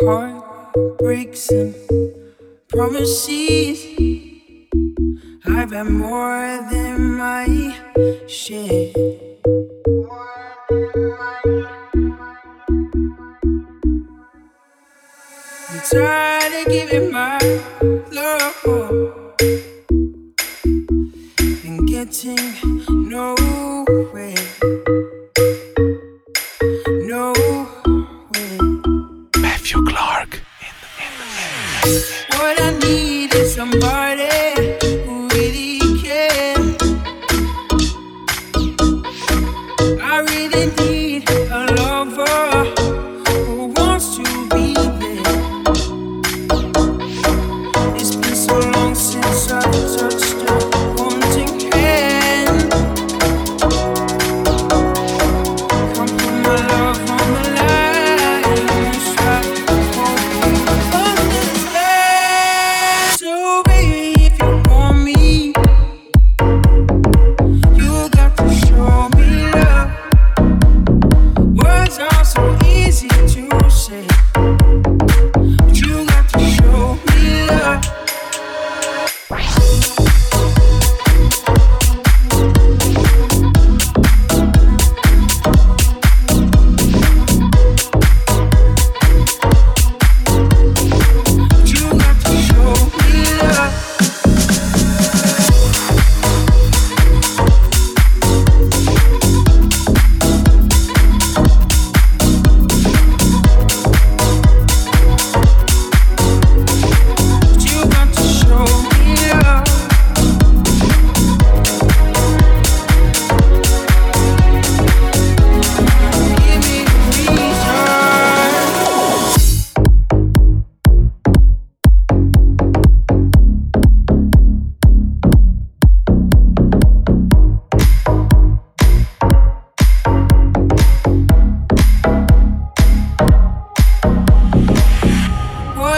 Heartbreaks and promises. I've had more than my share. I'm tired of giving my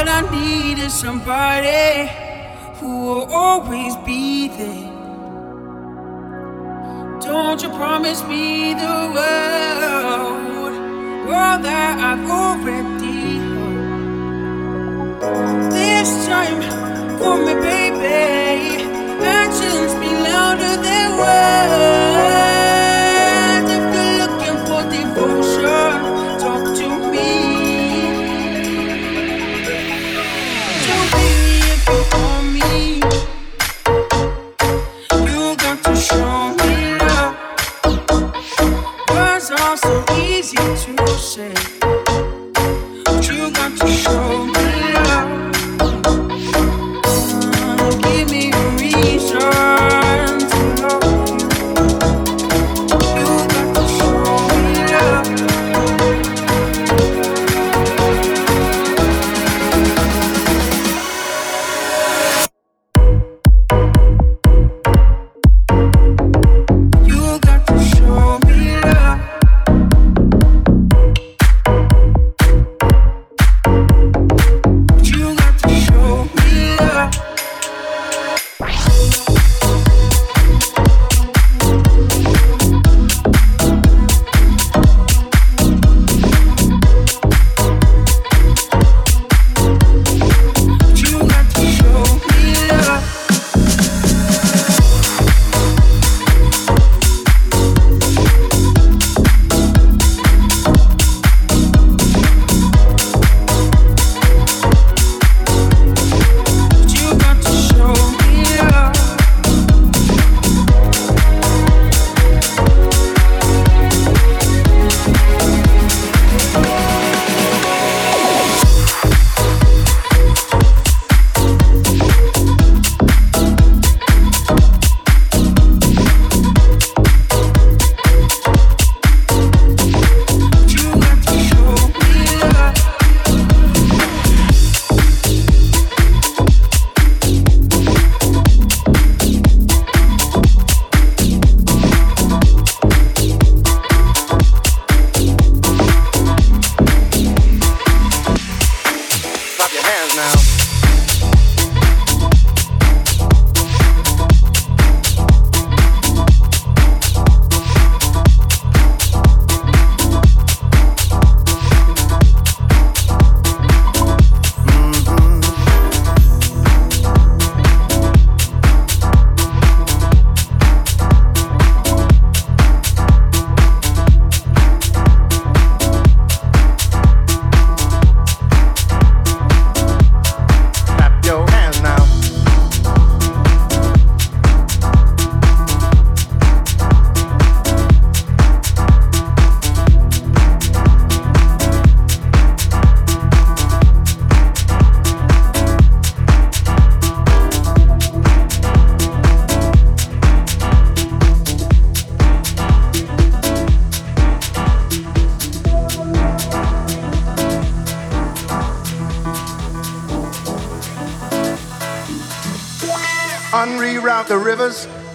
All I need is somebody who will always be there. Don't you promise me the world, world that I've already heard. This time, for me, baby, actions be louder than words. shit.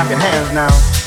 Clap your hands now.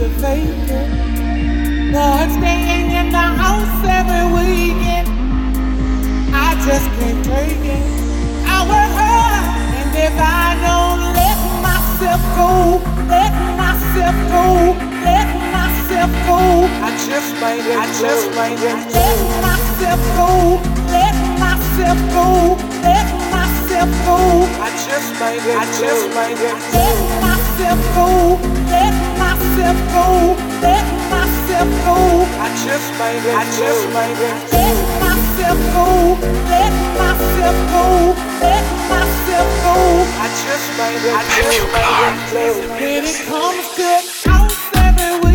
To make it, Lord, staying in the house every weekend. I just can't break it. I work hard, and if I don't let myself go, let myself go, let myself go, I just might, I just might let myself go, let myself go, let myself go. I just might, I just might let myself go, let myself go, let myself go. I just made it. I just made it. Let myself go, let myself go, let myself go. I just made it. I just made it. When it comes to out seven.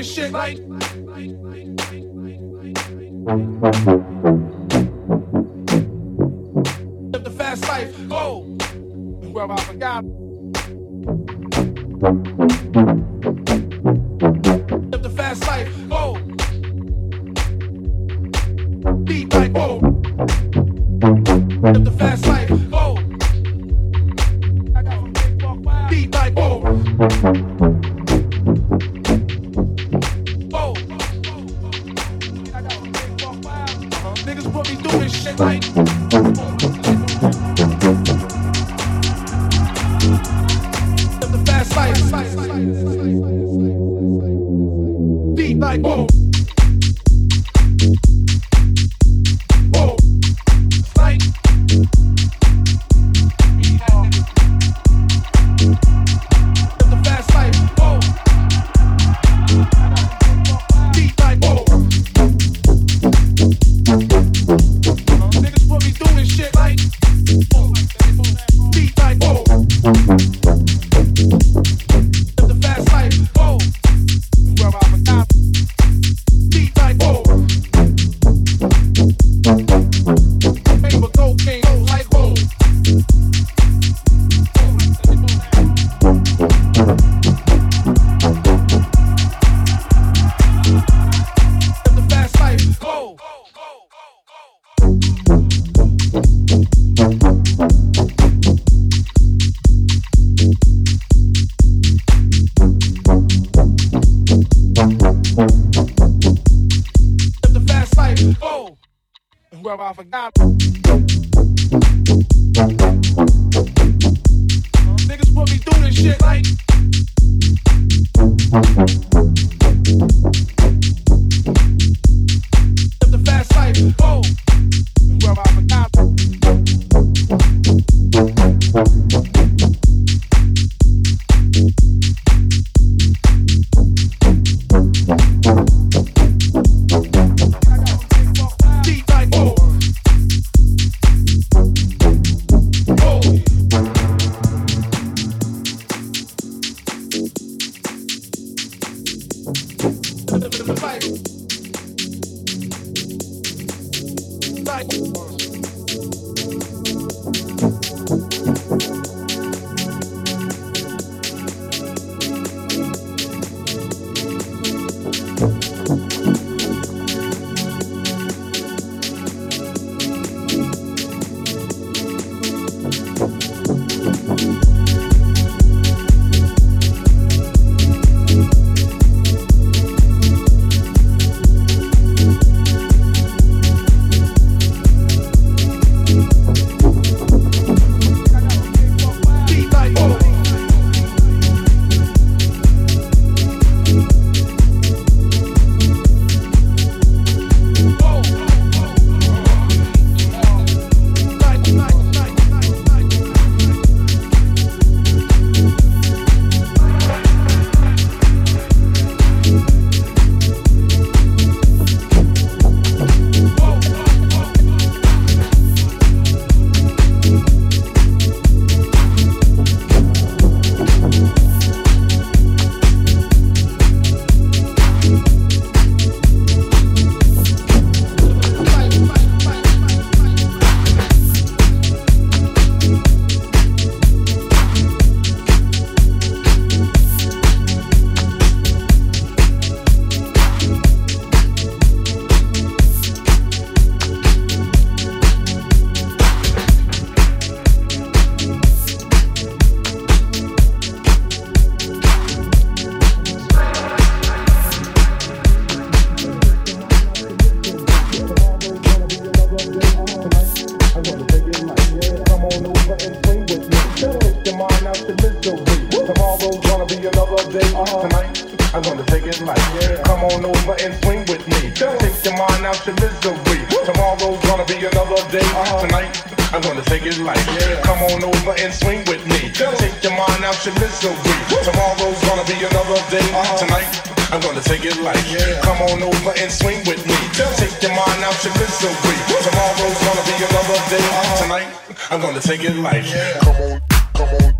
Me shit like. Tomorrow's gonna be another day. Tonight, I'm gonna take it light. Come on over and swing with me. Take your mind out your misery. Tomorrow's gonna be another day. Tonight, I'm gonna take it light. Come on over and swing with me. Take your mind out your misery. Tomorrow's gonna be another day. Tonight, I'm gonna take it light. Come on over and swing with me. Take your mind out your misery. Tomorrow's gonna be another day. Tonight, I'm gonna take it light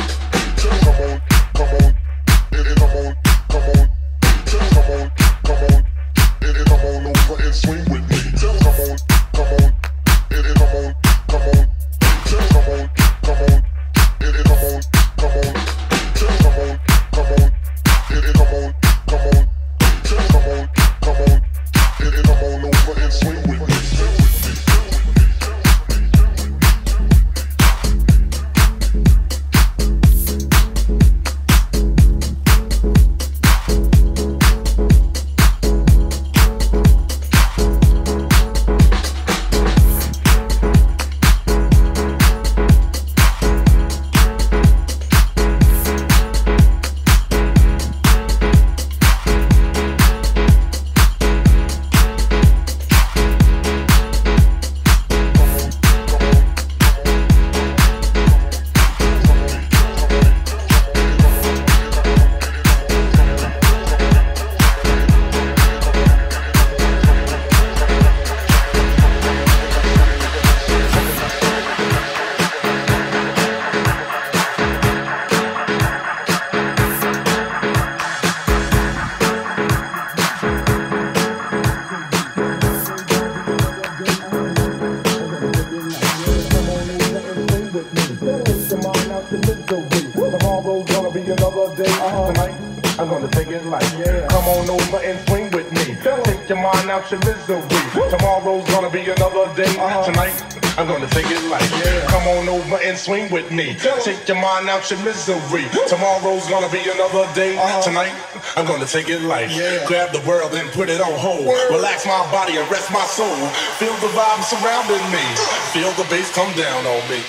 on over and swing with me. Take your mind out your misery. Tomorrow's gonna be another day. Uh-huh. Tonight, I'm gonna take it light. Grab the world and put it on hold. Relax my body and rest my soul. Feel the vibe surrounding me. Feel the bass come down on me.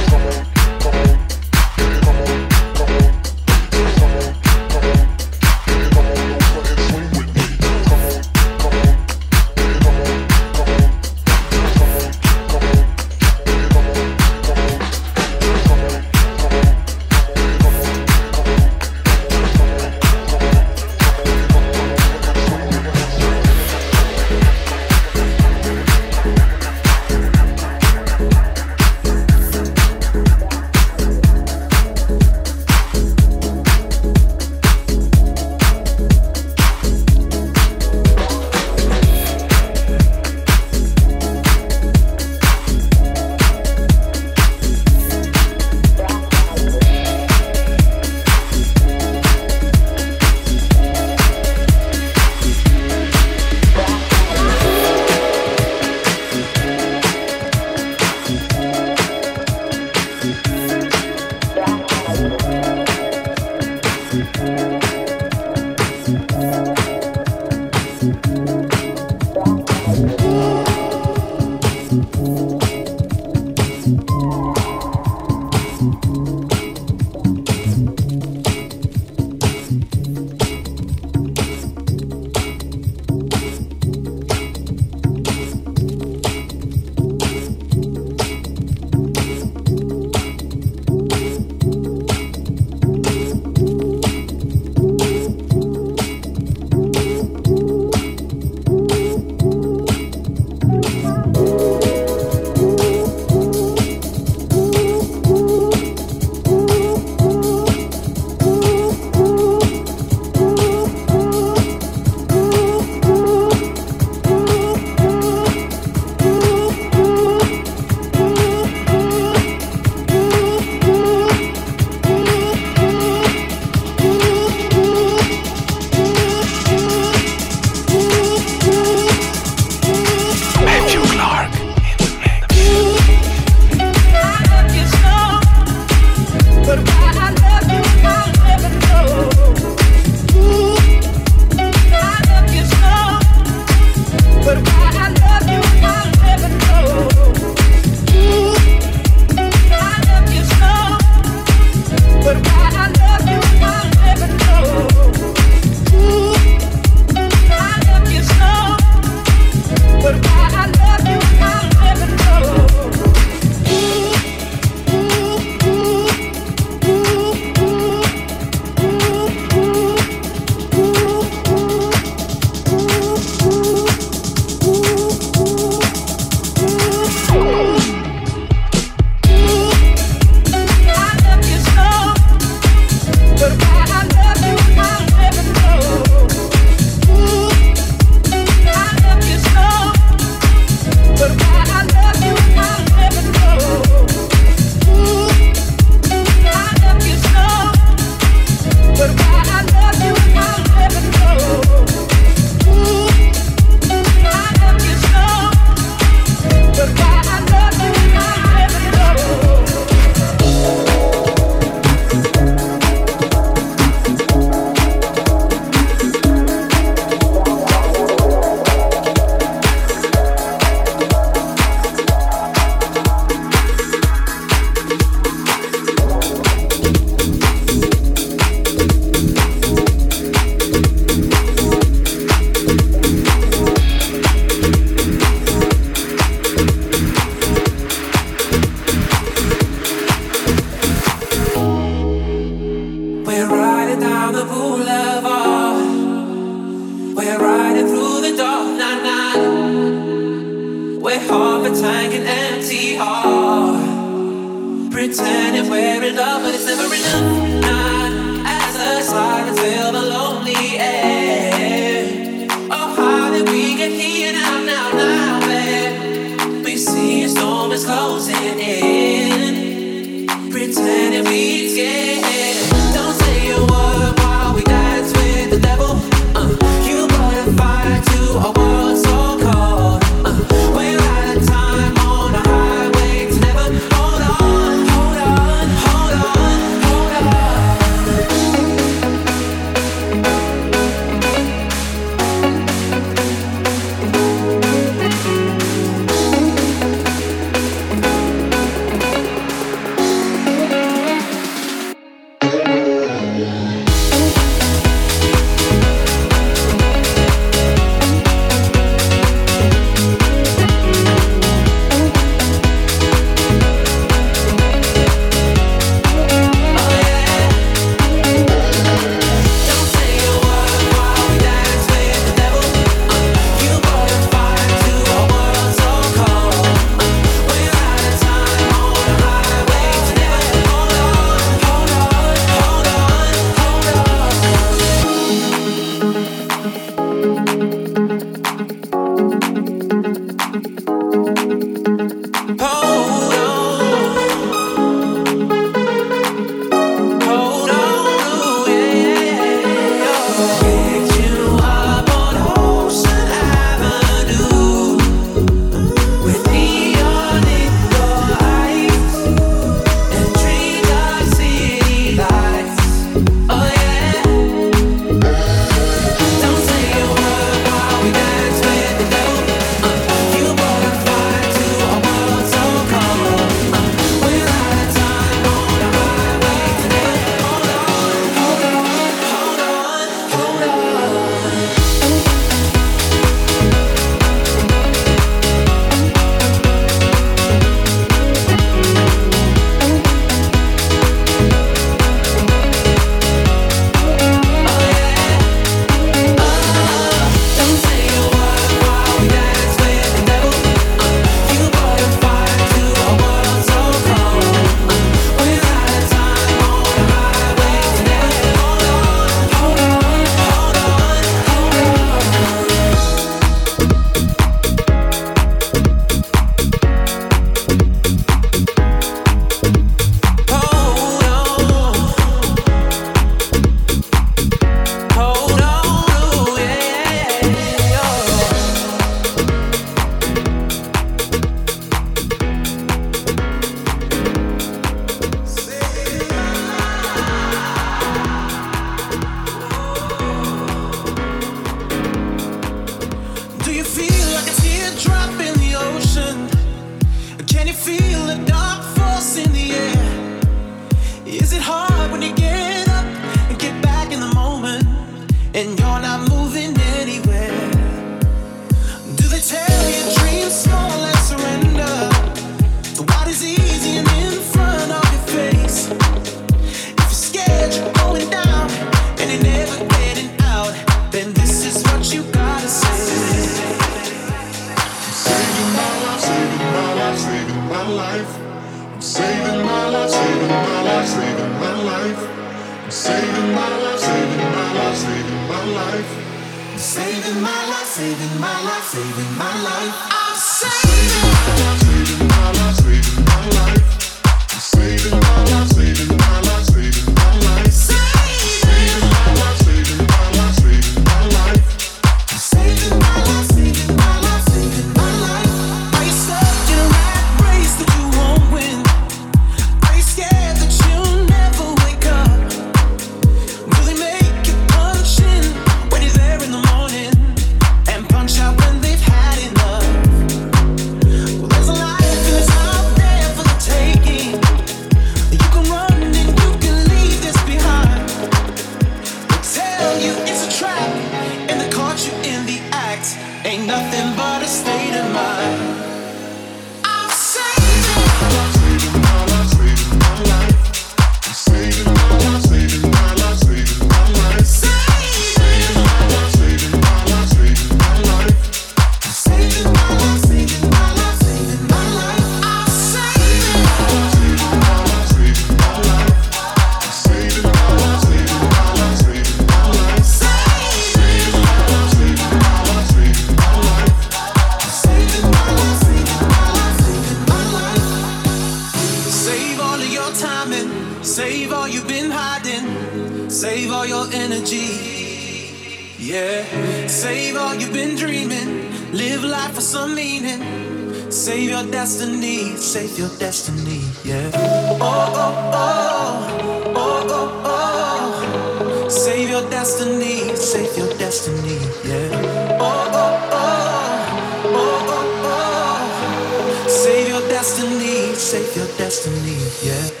Yeah.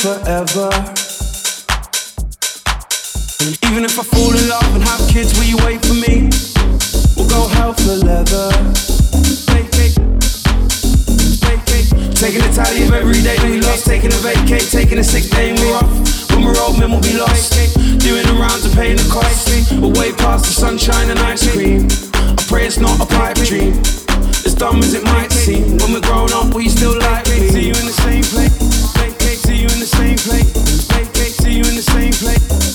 forever. And even if I fall in love and have kids, will you wait for me? We'll go hell for leather. Taking a tally of every day we lost, taking a vacay, taking a sick day we're off. When we're old men, we'll be lost. Doing the rounds and paying the cost. We'll way past the sunshine and ice cream. I pray it's not a pipe dream. As dumb as it might seem, when we're grown up, will you still like me? See you in the same place. See you in the same place. See you in the same place.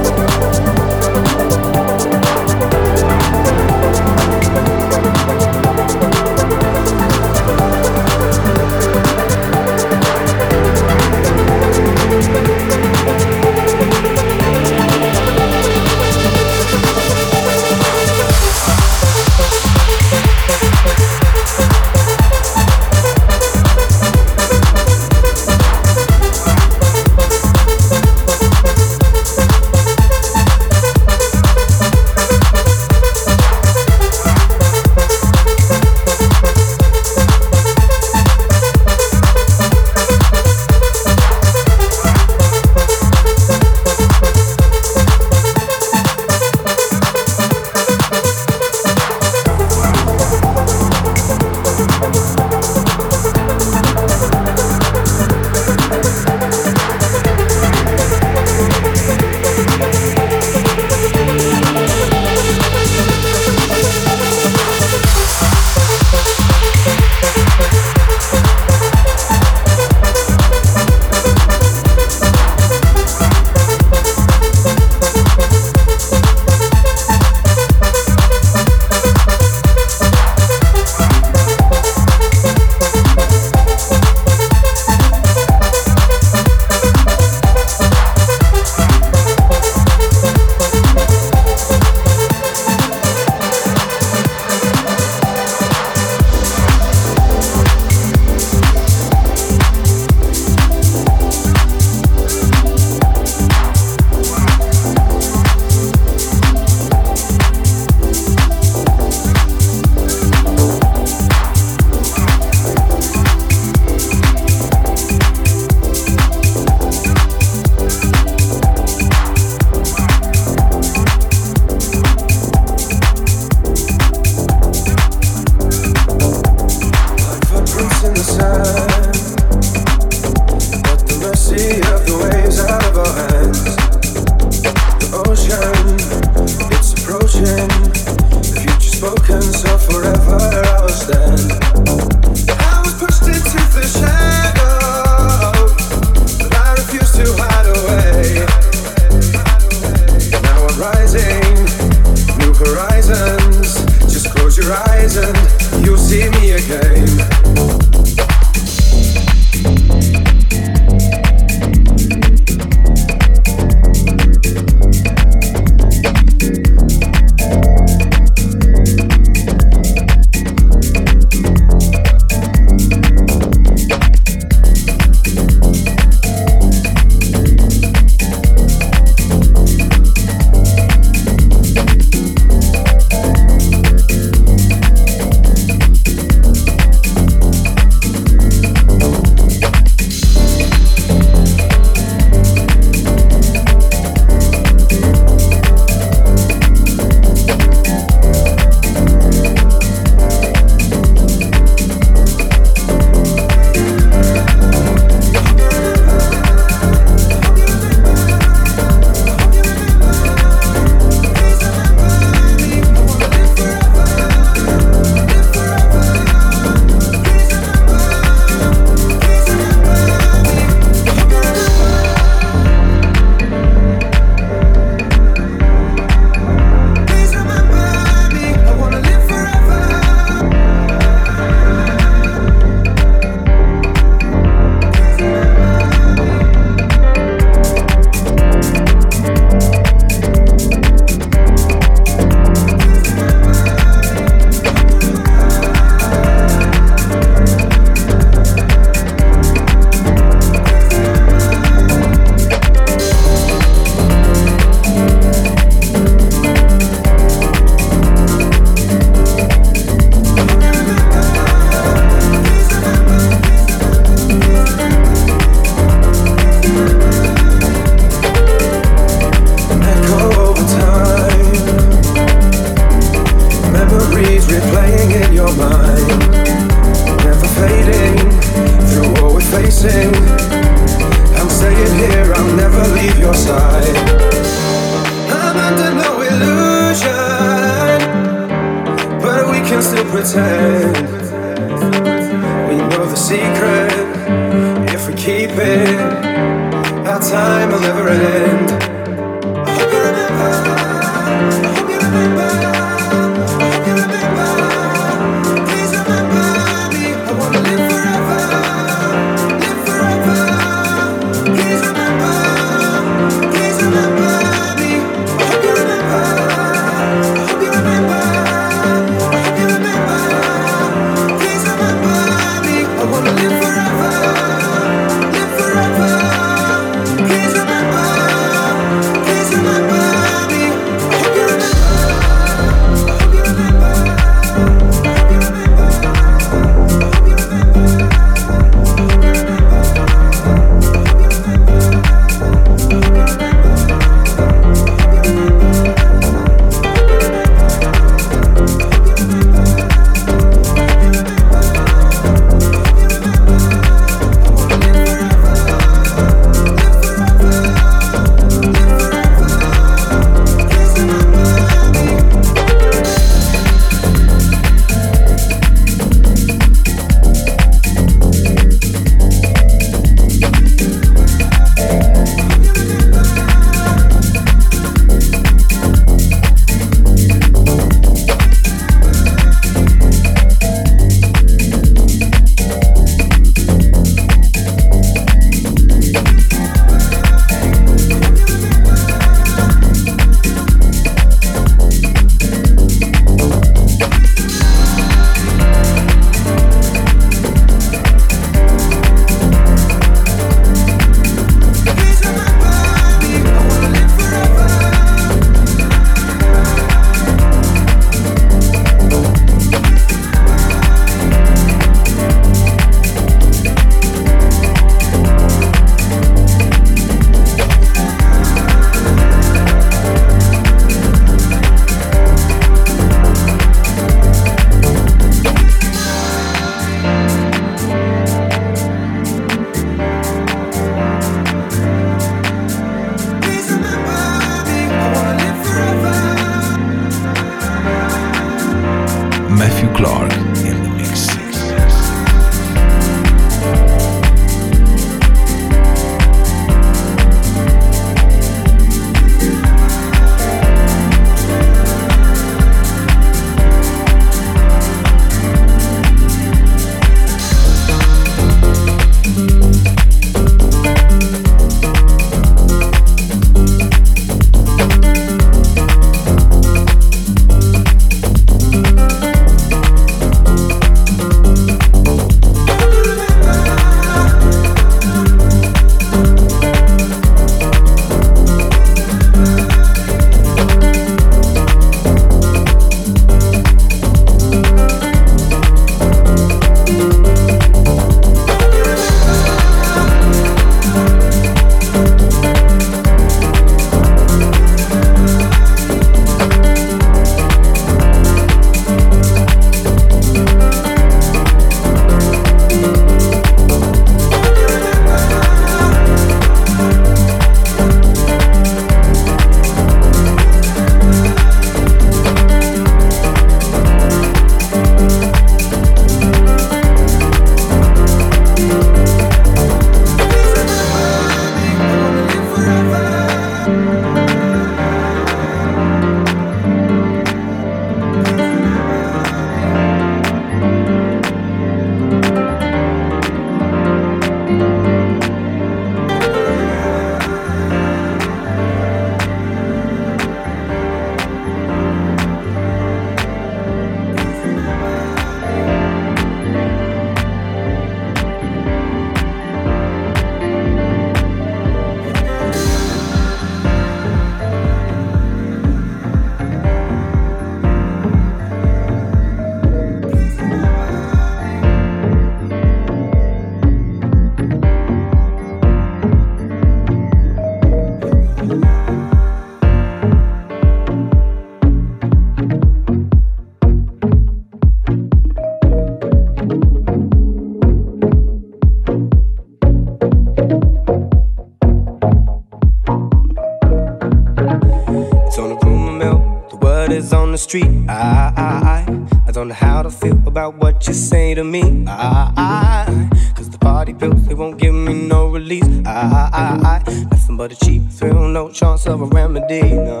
street. I, I, I, I don't know how to feel about what you say to me. I, I, cause the party pills, they won't give me no release. I, I, I, nothing but a cheap thrill, no chance of a remedy. No,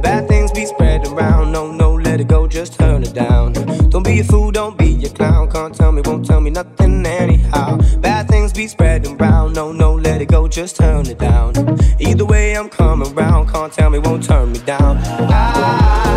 bad things be spread around. No, no, let it go, just turn it down. Don't be a fool, don't be a clown. Can't tell me, won't tell me nothing anyhow. Bad things be spread around. No, no, let it go, just turn it down. Either way, I'm coming round. Can't tell me, won't turn me down. I,